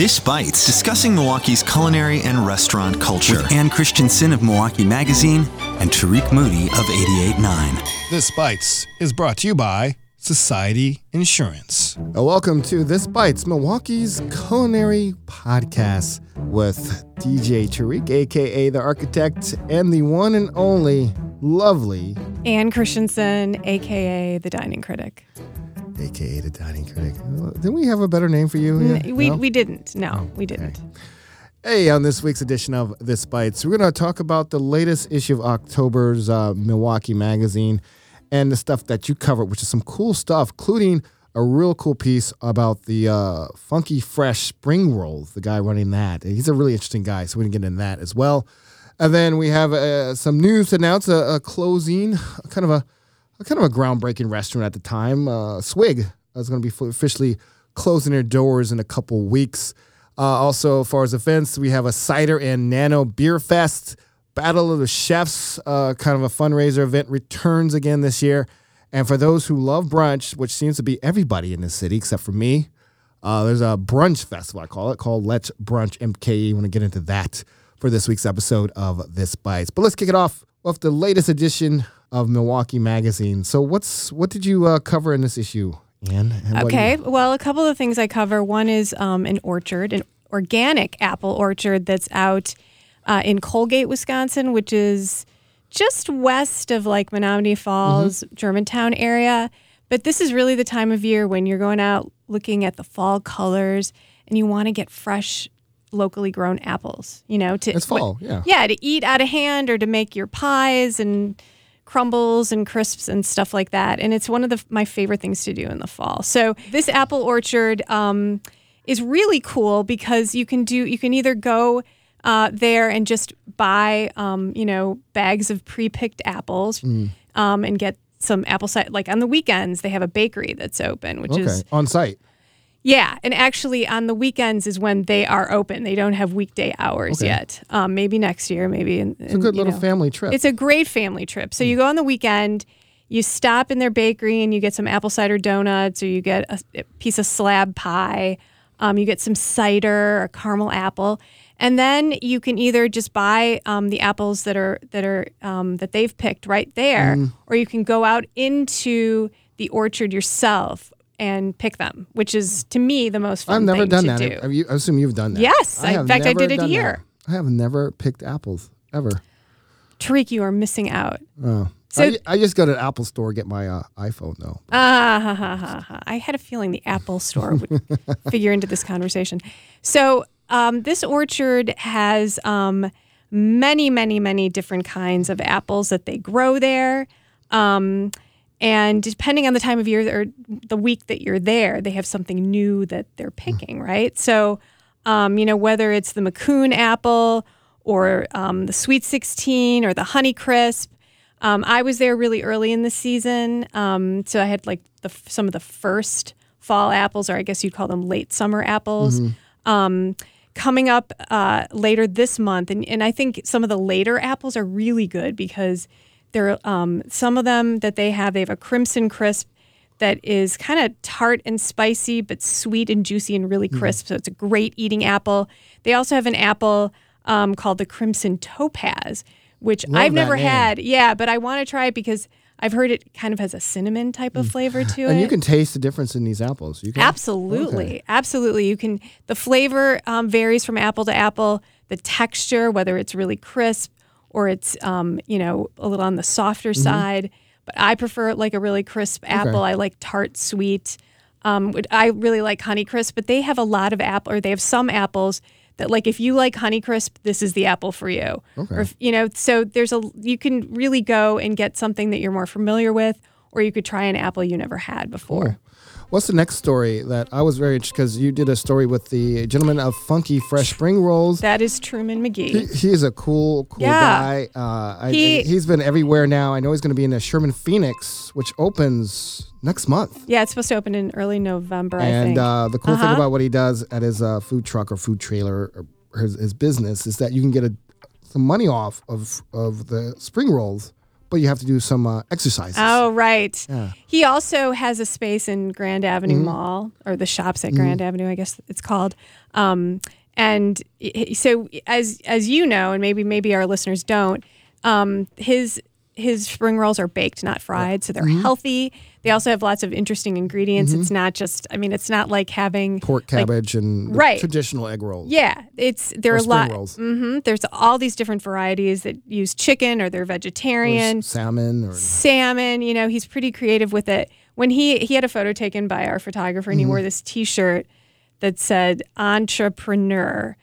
This Bites, discussing Milwaukee's culinary and restaurant culture. With Ann Christensen of Milwaukee Magazine and Tariq Moody of 88.9. This Bites is brought to you by Society Insurance. Uh, Welcome to This Bites, Milwaukee's culinary podcast with DJ Tariq, aka the architect, and the one and only lovely, Ann Christensen, aka the dining critic. Aka the dining critic. Didn't we have a better name for you? Yeah? We No? we didn't. No, we didn't. Hey, on this week's edition of This Bites, we're going to talk about the latest issue of October's uh, Milwaukee Magazine and the stuff that you covered, which is some cool stuff, including a real cool piece about the uh, Funky Fresh Spring Rolls, the guy running that. He's a really interesting guy, so we're going to get into that as well. And then we have uh, some news to announce a, a closing, kind of a kind of a groundbreaking restaurant at the time. Uh, Swig is going to be officially closing their doors in a couple weeks. Uh, also, as far as events, we have a cider and nano beer fest. Battle of the Chefs, uh, kind of a fundraiser event, returns again this year. And for those who love brunch, which seems to be everybody in this city except for me, uh, there's a brunch festival, I call it, called Let's Brunch MKE. I want to get into that for this week's episode of This Bites. But let's kick it off with the latest edition of Milwaukee Magazine. So, what's what did you uh, cover in this issue, Ann? And what Okay. you- Well, a couple of things I cover. One is um, an orchard, an organic apple orchard that's out uh, in Colgate, Wisconsin, which is just west of like Menomonee Falls, Germantown area. But this is really the time of year when you're going out looking at the fall colors and you want to get fresh, locally grown apples. You know, to It's fall, yeah. yeah, to eat out of hand or to make your pies and crumbles and crisps and stuff like that. And it's one of the, my favorite things to do in the fall. So this apple orchard um, is really cool because you can do you can either go uh, there and just buy um, you know bags of pre-picked apples Mm. um, and get some apple cider. Like on the weekends, they have a bakery that's open, which Okay, is on site. Yeah, and actually on the weekends is when they are open. They don't have weekday hours Okay. yet. Um, maybe next year, maybe. In, It's a good little family trip. It's a great family trip. So you go on the weekend, you stop in their bakery and you get some apple cider donuts, or you get a, a piece of slab pie. Um, you get some cider, a caramel apple, and then you can either just buy um, the apples that are that are um, that they've picked right there, Mm. or you can go out into the orchard yourself and pick them, which is to me the most fun I've never done that. do. Have you, I assume you've done that. Yes, I- in fact, I did it here. that. I have never picked apples ever. Tariq, you are missing out. Oh. So- I, I just go to the Apple store get my uh, iPhone though. Ah, ha, ha, ha, ha. I had a feeling the Apple Store would figure into this conversation. So, um, this orchard has um, many, many, many different kinds of apples that they grow there. Um, and depending on the time of year or the week that you're there, they have something new that they're picking, right? So, um, you know, whether it's the Macoun apple or um, the Sweet 16 or the Honey Crisp. Um, I was there really early in the season, um, so I had like the some of the first fall apples, or I guess you'd call them late summer apples. Um, coming up uh, later this month, and, and I think some of the later apples are really good because they're um, some of them that they have. They have a crimson crisp that is kind of tart and spicy, but sweet and juicy and really crisp. So it's a great eating apple. They also have an apple um, called the crimson topaz, which Love I've never name. had. Yeah, but I want to try it because I've heard it kind of has a cinnamon type of flavor to it. And you can taste the difference in these apples. You can Absolutely, Okay. absolutely. You can. The flavor um, varies from apple to apple. The texture, whether it's really crisp or it's um, you know a little on the softer Mm-hmm. side, but I prefer like a really crisp apple. I like tart, sweet. Um, I really like Honeycrisp, but they have a lot of apple, or they have some apples that like if you like Honeycrisp, this is the apple for you. Okay. Or if, you know, so there's a you can really go and get something that you're more familiar with, or you could try an apple you never had before. What's the next story that I was very interested because you did a story with the gentleman of Funky Fresh Spring Rolls. That is Truman McGee. He, he's a cool, cool Yeah. guy. Uh, I, He- he's been everywhere now. I know he's going to be in the Sherman Phoenix, which opens next month. Yeah, it's supposed to open in early November, I And think. uh, the cool thing Uh-huh. about what he does at his uh, food truck or food trailer or his, his business is that you can get a, some money off of, of the spring rolls but you have to do some uh, exercises. Oh, right. Yeah. Mm-hmm. He also has a space in Grand Avenue Mall, or the shops at Grand Avenue, I guess it's called. Um, and so, as as you know, and maybe maybe our listeners don't, um, his his spring rolls are baked, not fried, so they're Mm-hmm. healthy. They also have lots of interesting ingredients. It's not just, I mean, it's not like having Pork like- cabbage and Right. traditional egg rolls. yeah, it's there Or are a lot. rolls. hmm there's all these different varieties that use chicken or they're vegetarian s- salmon or salmon. You know, he's pretty creative with it. When he he had a photo taken by our photographer, and he wore this T-shirt that said "entrepreneur,"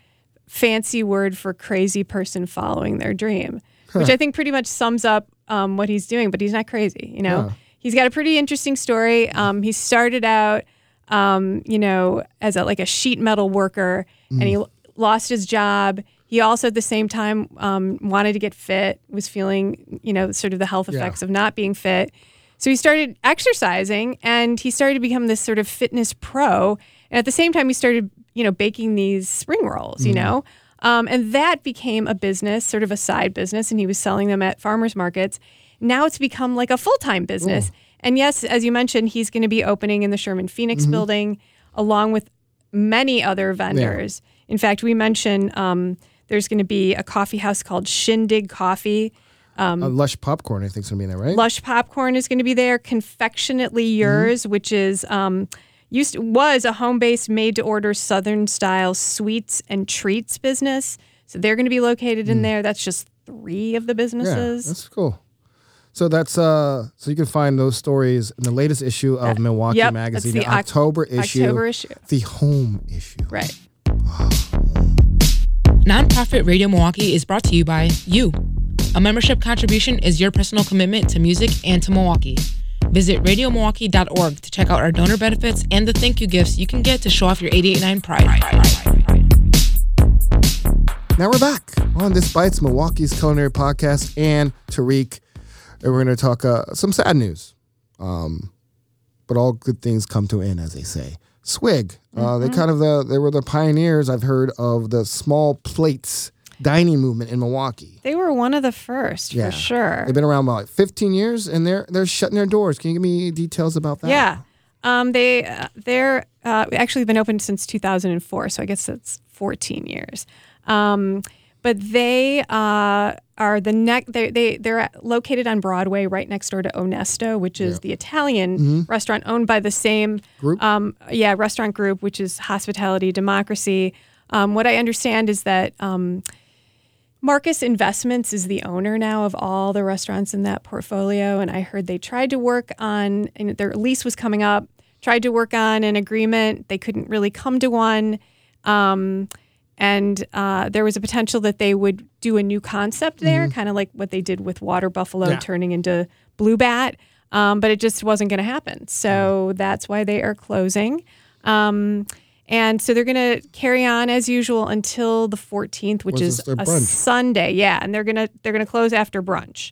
fancy word for crazy person following their dream, which I think pretty much sums up um, what he's doing. But he's not crazy. You know, Yeah. he's got a pretty interesting story. Um, he started out, um, you know, as a like a sheet metal worker, and he l- lost his job. He also, at the same time, um, wanted to get fit. Was feeling, you know, sort of the health Yeah. effects of not being fit. So he started exercising, and he started to become this sort of fitness pro. And at the same time, he started, you know, baking these spring rolls. You know. Um, and that became a business, sort of a side business, and he was selling them at farmers markets. Now it's become like a full time business. And yes, as you mentioned, he's going to be opening in the Sherman Phoenix building along with many other vendors. In fact, we mentioned um, there's going to be a coffee house called Shindig Coffee. uh, lush popcorn. I think is gonna be in there, right? Lush Popcorn is going to be there. Confectionately Yours, which is um, used to, was a home based made to order Southern style sweets and treats business. So they're going to be located in there. That's just three of the businesses. yeah, businesses. that's cool. So that's uh, so you can find those stories in the latest issue of Milwaukee yep, that's Magazine, the the, Oc- October issue, October issue. the home issue. right. Nonprofit Radio Milwaukee is brought to you by you. A membership contribution is your personal commitment to music and to Milwaukee. Visit radiomilwaukee.org to check out our donor benefits and the thank you gifts you can get to show off your 889 pride. Now we're back on This Bites, Milwaukee's culinary podcast, and Tariq, and we're going to talk uh, some sad news. Um, but all good things come to an end, as they say. Swig, uh, Mm-hmm. they kind of the they were the pioneers. I've heard of the small plates dining movement in Milwaukee. They were one of the first Yeah. for sure. They've been around about like 15 years, and they're they're shutting their doors. Can you give me details about that? Yeah. Um, they uh, they're uh, actually been open since 2004, so I guess that's 14 years. Um, but they uh, are the next. They they they're located on Broadway, right next door to Onesto, which is the Italian restaurant owned by the same Group? Um, yeah, restaurant group, which is Hospitality Democracy. Um, what I understand is that. Um, Marcus Investments is the owner now of all the restaurants in that portfolio. And I heard they tried to work on, and their lease was coming up, tried to work on an agreement. They couldn't really come to one. Um, and uh, there was a potential that they would do a new concept there, kind of like what they did with Water Buffalo Yeah. turning into Blue Bat. Um, but it just wasn't going to happen. So that's why they are closing. Um, and so they're going to carry on as usual until the 14th, which is a brunch? Sunday. Yeah, and they're gonna they're gonna close after brunch.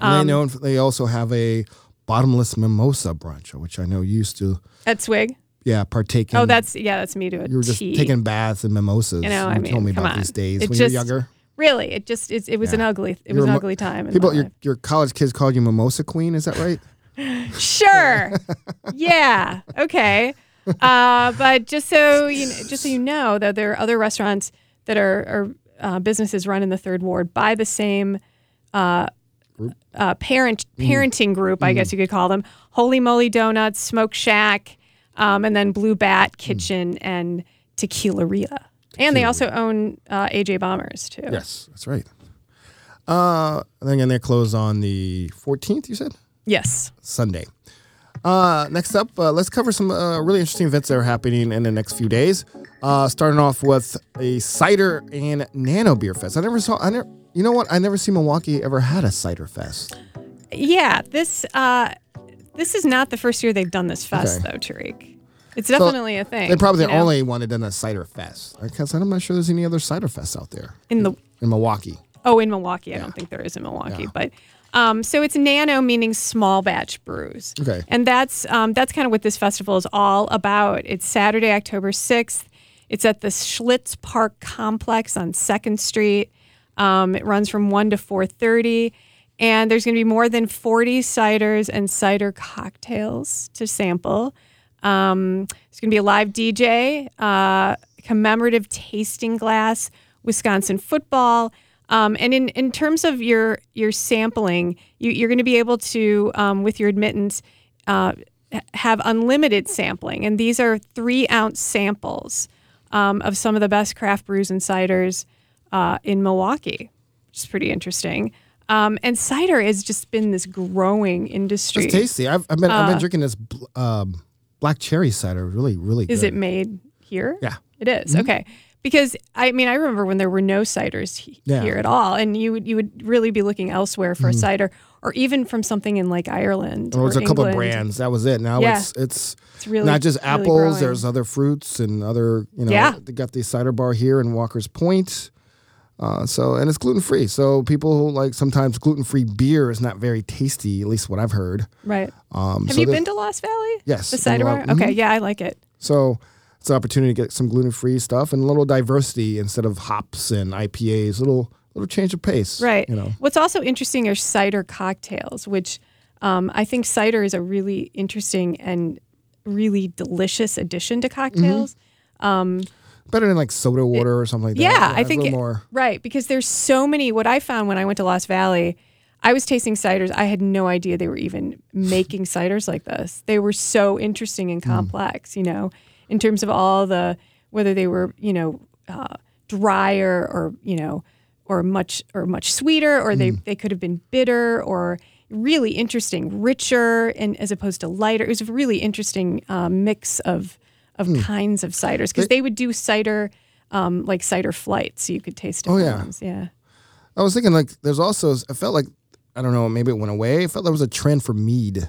And Um, they know they also have a bottomless mimosa brunch, which I know you used to At Swig. yeah partake. Oh, that's yeah, that's me to you were just T. taking baths and mimosas. You know, I mean, told me about on. these days It when you were just- younger. really. It just it, it was an ugly it You was an ugly time. People, your your college kids called you mimosa queen. Is that right? Sure. yeah. Okay. Uh, but just so you know, just so you know, that there are other restaurants that are, are uh, businesses run in the third ward by the same uh, uh, parent parenting group, I guess you could call them. Holey Moley Donuts, Smoke Shack, um, and then Blue Bat Kitchen and Tequileria. And they also own uh, AJ Bombers too. Yes, that's right. Uh, and then they close on the 14th. You said Yes. Sunday. Uh, next up, uh, let's cover some uh, really interesting events that are happening in the next few days. Uh, starting off with a cider and nano beer fest. I never saw. I never. You know what? I never see Milwaukee ever had a cider fest. Yeah, this uh, this is not the first year they've done this fest Okay. though, Tariq. It's definitely a thing. They're probably the know? only one that done a cider fest. Because I'm not sure there's any other cider fests out there in the in Milwaukee. oh in Milwaukee. I don't think there is in Milwaukee, but um, so it's nano meaning small batch brews. Okay. and that's um, that's kind of what this festival is all about. It's Saturday, October sixth. It's at the Schlitz Park Complex on Second Street. Um, it runs from one to four thirty. And there's going to be more than 40 ciders and cider cocktails to sample. Um, there's going to be a live DJ, uh, commemorative tasting glass, Wisconsin football. Um, and in, in terms of your your sampling, you, you're going to be able to, um, with your admittance, uh, have unlimited sampling. And these are three ounce samples um, of some of the best craft brews and ciders uh, in Milwaukee, which is pretty interesting. Um, and cider has just been this growing industry. It's tasty. I've, I've been I've been drinking this bl- um, black cherry cider. Really, really. Is good. it made here? Yeah. It is? Okay. Because I mean, I remember when there were no ciders he- Yeah. here at all, and you would you would really be looking elsewhere for a cider, or even from something in like Ireland. There was a couple of brands. That was it. Now Yeah. it's it's It's really not just apples. growing. There's other fruits and other you know. Yeah. They got the cider bar here in Walker's Point. Uh, so and it's gluten free. So people who like sometimes gluten free beer is not very tasty. At least what I've heard. right. Um, Have so you been to Lost Valley? Yes, The cider bar. lot. Okay, yeah, I like it. So it's an opportunity to get some gluten free stuff and a little diversity instead of hops and IPAs. Little little change of pace. Right. You know. What's also interesting are cider cocktails, which um, I think cider is a really interesting and really delicious addition to cocktails. Better than like soda water or something like that. Yeah, I think it- more. right because there's so many. What I found when I went to Lost Valley, I was tasting ciders. I had no idea they were even making ciders like this. They were so interesting and complex. You know, in terms of all the whether they were you know uh, drier or you know or much or much sweeter or they they could have been bitter or really interesting, richer and as opposed to lighter. It was a really interesting uh, mix of of kinds of ciders because they would do cider um, like cider flights, so you could taste oh yeah. ones. Yeah. I was thinking like there's also I felt like I don't know maybe it went away. I felt there was a trend for mead.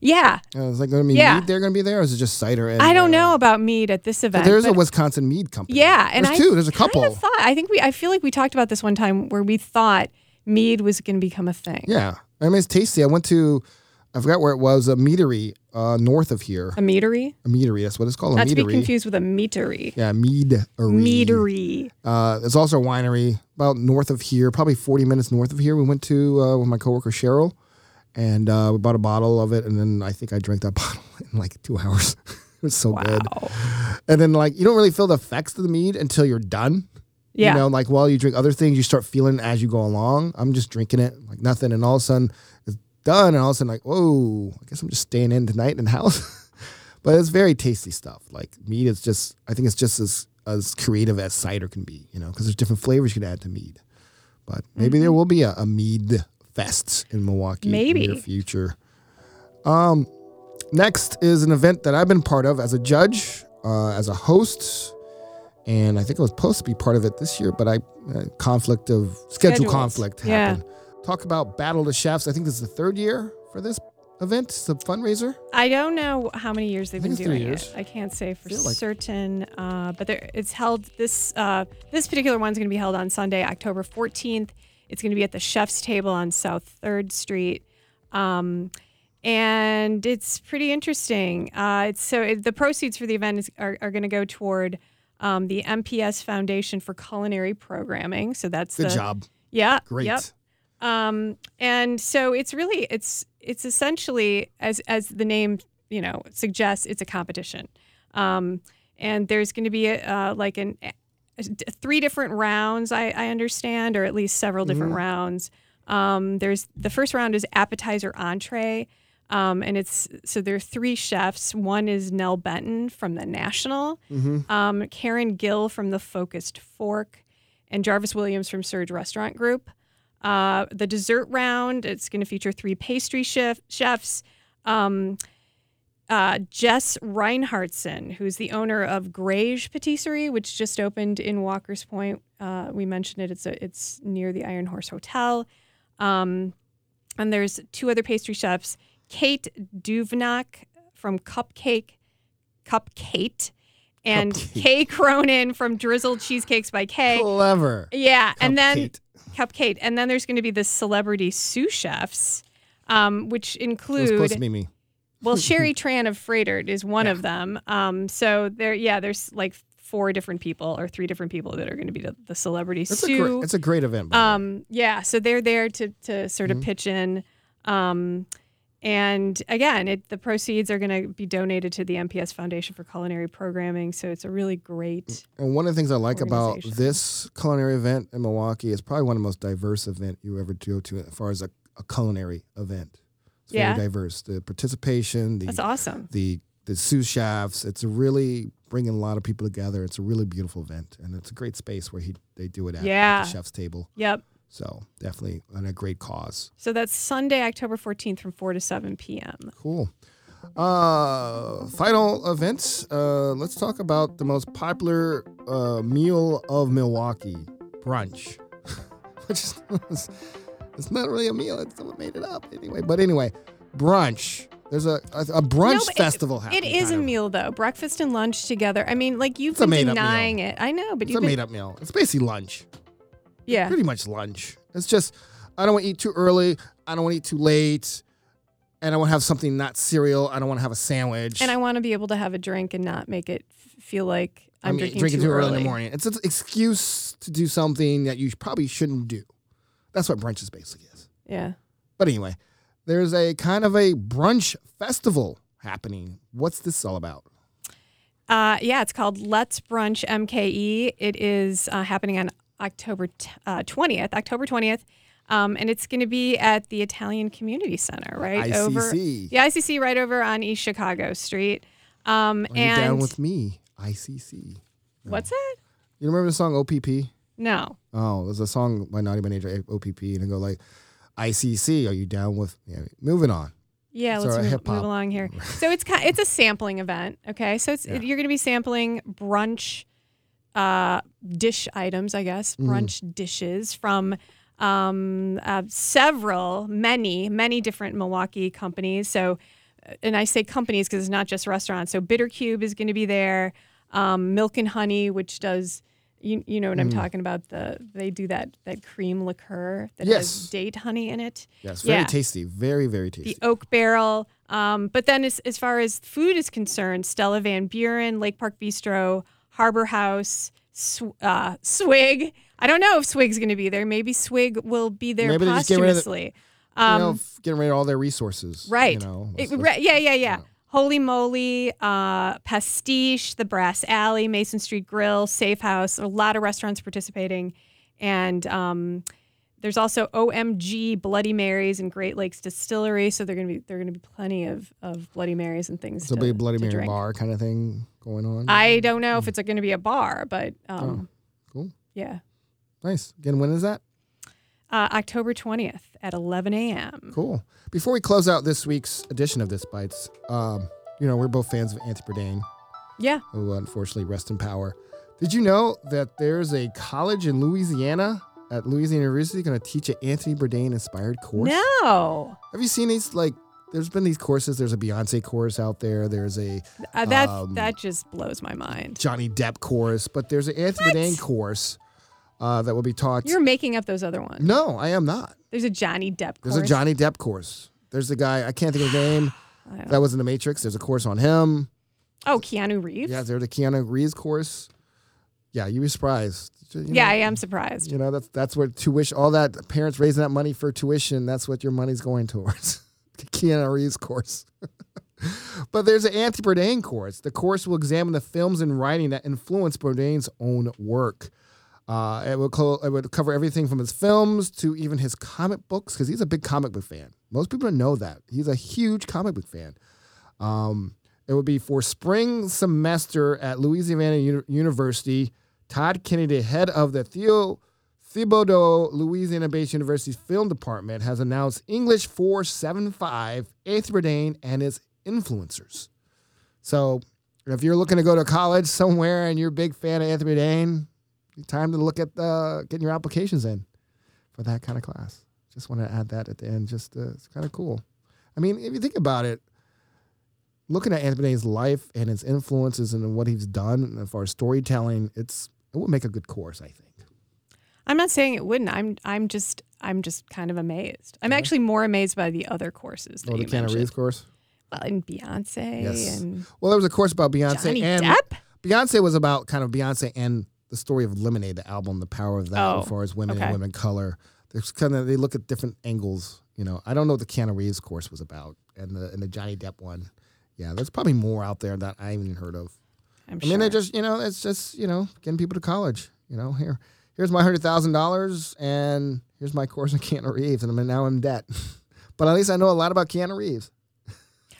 Yeah. I was like, going to be Yeah. mead. They're going to be there, or is it just cider? And, I don't uh, know about mead at this event. There's a but- Wisconsin mead company. yeah, and there's I two. There's a kind couple. of thought I think we I feel like we talked about this one time where we thought mead was going to become a thing. Yeah, I mean it's tasty. I went to, I forgot where it was, a meadery uh, north of here. A meadery, A meadery. That's what it's called. not a to be meadery. confused with a meatery. Yeah, meadery. Meadery. Uh, there's also a winery about north of here, probably 40 minutes north of here. We went to uh, with my coworker Cheryl, and uh, we bought a bottle of it, and then I think I drank that bottle in like two hours. it was so good. And then like you don't really feel the effects of the mead until you're done. Yeah. You know, like while you drink other things, you start feeling as you go along. I'm just drinking it like nothing, and all of a sudden it's done, and all of a sudden like, whoa, I guess I'm just staying in tonight in the house. but it's very tasty stuff. Like mead is just, I think it's just as as creative as cider can be. You know, because there's different flavors you can add to mead. But maybe there will be a, a mead fest in Milwaukee Maybe. in the near future. Um, next is an event that I've been part of as a judge, uh, as a host, and I think I was supposed to be part of it this year, but I uh, conflict of schedule Schedules. conflict Yeah. happened. Talk about Battle of the Chefs. I think this is the third year for this event. It's a fundraiser. I don't know how many years they've been think it's three doing it. I can't say for like- certain, uh, but it's held this uh, this particular one's going to be held on Sunday, October 14th. It's going to be at the Chef's Table on South Third Street, um, and it's pretty interesting. Uh, it's so it, the proceeds for the event is, are, are going to go toward um, the MPS Foundation for Culinary Programming. So that's Good the job. yeah, Great. Yep. Um, and so it's really it's it's essentially as as the name you know suggests, it's a competition. Um, and there's going to be a, uh, like an three different rounds, I, I understand, or at least several different rounds. Um, there's the first round is appetizer entree. Um, and it's so there are three chefs. One is Nell Benton from the National, um, Karen Gill from the Focused Fork, and Jarvis Williams from SURG Restaurant Group. Uh, the dessert round, it's going to feature three pastry chef, chefs. Um, uh, Jess Reinhardtson, who's the owner of Grage Patisserie, which just opened in Walker's Point. Uh, we mentioned it. It's a, it's near the Iron Horse Hotel. Um, and there's two other pastry chefs, Kate Duvnak from Cupcake, Cupcake, and Cupcake. Kay Cronin from Drizzled Cheesecakes by Kay. Clever. Yeah, and then Cupcake. And then there's going to be the celebrity sous chefs, um, which It was supposed to be me. Well, Sherry Tran of Freightert is one of them. Um, so there, yeah, there's like four different people or three different people that are going to be the, the celebrity It's a great, it's a great event. by the way. Um, yeah, so they're there to to sort Mm-hmm. of pitch in. Um, and again, it, the proceeds are going to be donated to the MPS Foundation for Culinary Programming. So it's a really great. And one of the things I like about this culinary event in Milwaukee is probably one of the most diverse event you ever go to as far as a, a culinary event. It's Yeah. very diverse. The participation, the That's awesome. the the sous chefs. It's really bringing a lot of people together. It's a really beautiful event, and it's a great space where he they do it at, at the chef's table. Yep. So definitely on a great cause. So that's Sunday, October 14th from 4 to 7 p.m. Cool. Uh, final events. Uh, let's talk about the most popular uh, meal of Milwaukee, brunch. Which is it's not really a meal. It's someone made it up anyway. But anyway, brunch. There's a a, a brunch No, festival It happening. is a of. meal, though. Breakfast and lunch together. I mean, like you've It's been denying it. I know, but It's you've a been. made up meal. It's basically lunch. yeah. Pretty much lunch. It's just I don't want to eat too early. I don't want to eat too late. And I want to have something not cereal. I don't want to have a sandwich. And I want to be able to have a drink and not make it feel like I'm I mean, drinking, drinking too, too early in the morning. It's an excuse to do something that you probably shouldn't do. That's what brunch is basically is. Yeah. But anyway, there's a kind of a brunch festival happening. What's this all about? Uh, yeah, it's called Let's Brunch MKE. It is uh, happening on October t- uh, 20th, October 20th. Um, and it's going to be at the Italian Community Center, right over ICC. the ICC, right over on East Chicago Street. Um, Are you and down with me? ICC. what's that? You remember the song OPP? No, Oh, there's a song by Naughty by Nature, OPP, and they go like, ICC, are you down with? Yeah, moving on. Yeah, It's let's move, move along here. So it's kind, it's a sampling event. Okay, so it's you're going to be sampling brunch uh, dish items, I guess, Mm. brunch dishes from um, uh, several, many, many different Milwaukee companies. So, uh, and I say companies because it's not just restaurants. So Bitter Cube is going to be there. Um, Milk and Honey, which does. You, you know what I'm Mm. talking about? The they do that that cream liqueur that Yes. has date honey in it. Yes, very Yeah. tasty. Very, very tasty. the Oak Barrel. Um, but then, as, as far as food is concerned, Stella Van Buren, Lake Park Bistro, Harbor House, Sw- uh, Swig. I don't know if Swig's going to be there. Maybe Swig will be there Maybe they just get rid of the- posthumously. you Um, know, getting rid of all their resources. right. You know, It- let's- yeah, yeah, yeah. Holey Moley, uh, Pastiche, the Brass Alley, Mason Street Grill, Safe House. A lot of restaurants participating, and um, there's also OMG Bloody Marys and Great Lakes Distillery. So they're gonna be there are gonna be plenty of, of Bloody Marys and things. So to, be a Bloody Mary drink. bar kind of thing going on. I don't know if it's going to be a bar, but um, cool. yeah, Nice. Again, when is that? Uh, October twentieth at eleven a.m. Cool. Before we close out this week's edition of This Bites, um, you know, we're both fans of Anthony Bourdain, Yeah, who unfortunately rest in power. Did you know that there's a college in Louisiana at Louisiana University going to teach an Anthony Bourdain inspired course? no, Have you seen these? Like, there's been these courses. There's a Beyonce course out there. There's a uh, that Um, that just blows my mind. Johnny Depp course, but there's an Anthony What? Bourdain course uh, that will be taught. You're making up those other ones. no, I am not. There's a Johnny Depp Course. There's a Johnny Depp course. There's a guy I can't think of his name. That was in the Matrix. There's a course on him. Oh, Keanu Reeves. Yeah, there's a Keanu Reeves course. Yeah, you'd be surprised. You yeah, know, I am surprised. You know, that's that's what tuition, all that parents raising that money for tuition, that's what your money's going towards. Keanu Reeves course. but there's an Anthony Bourdain course. The course will examine the films and writing that influenced Bourdain's own work. Uh, it, co- it would cover everything from his films to even his comic books, because he's a big comic book fan. Most people don't know that. He's a huge comic book fan. Um, it would be for spring semester at Louisiana Uni- University. Todd Kennedy, head of the Theo Thibodaux Louisiana-based University's film department, has announced English 475, Anthony Bourdain, and his influencers. So, if you're looking to go to college somewhere and you're a big fan of Anthony Bourdain, time to look at uh, getting your applications in for that kind of class. Just want to add that at the end. Just uh, it's kind of cool. I mean, if you think about it, looking at Anthony Bourdain's life and his influences and what he's done as far as storytelling, it's it would make a good course, I think. I'm not saying it wouldn't. I'm I'm just I'm just kind of amazed. I'm actually more amazed by the other courses that Oh, the Keanu. Reeves course. Well, and Beyonce Yes. and Well, there was a course about Beyonce Johnny and Depp. Beyonce was about kind of Beyonce and the story of Lemonade, the album, the power of that Oh, as far as women okay. and women color. There's kind of they look at different angles. You know, I don't know what the Keanu Reeves course was about, and the and the Johnny Depp one. Yeah, there's probably more out there that I haven't even heard of. I'm I sure. mean, they just you know, it's just you know, getting people to college. You know, here, here's my hundred thousand dollars, and here's my course on Keanu Reeves, and I'm now in debt. but at least I know a lot about Keanu Reeves.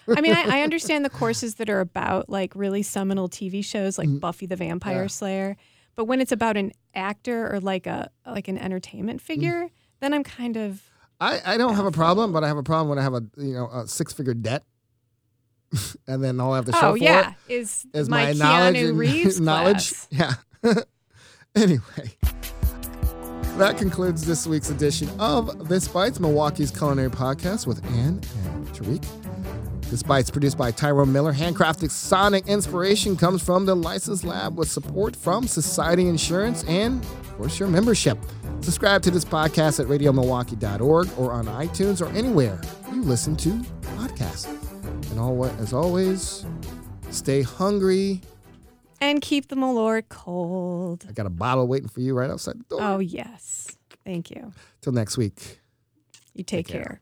I mean, I, I understand the courses that are about like really seminal TV shows Mm-hmm. like Buffy the Vampire Slayer, but when it's about an actor or like a like an entertainment Mm. figure, then I'm kind of I, I don't have a problem, but I have a problem when I have a you know a six figure debt, and then all I have to show oh for yeah, it is is my, my, Keanu knowledge and Reeves knowledge. Yeah. anyway, that concludes this week's edition of This Bites, Milwaukee's culinary podcast with Ann and Tariq. This Bites produced by Tyrone Miller. Handcrafted sonic inspiration comes from the License Lab with support from Society Insurance and, of course, your membership. Subscribe to this podcast at radiomilwaukee.org or on iTunes or anywhere you listen to podcasts. And all, as always, stay hungry. And keep the Malort cold. I got a bottle waiting for you right outside the door. Oh yes, thank you. Till next week. You take, care. care.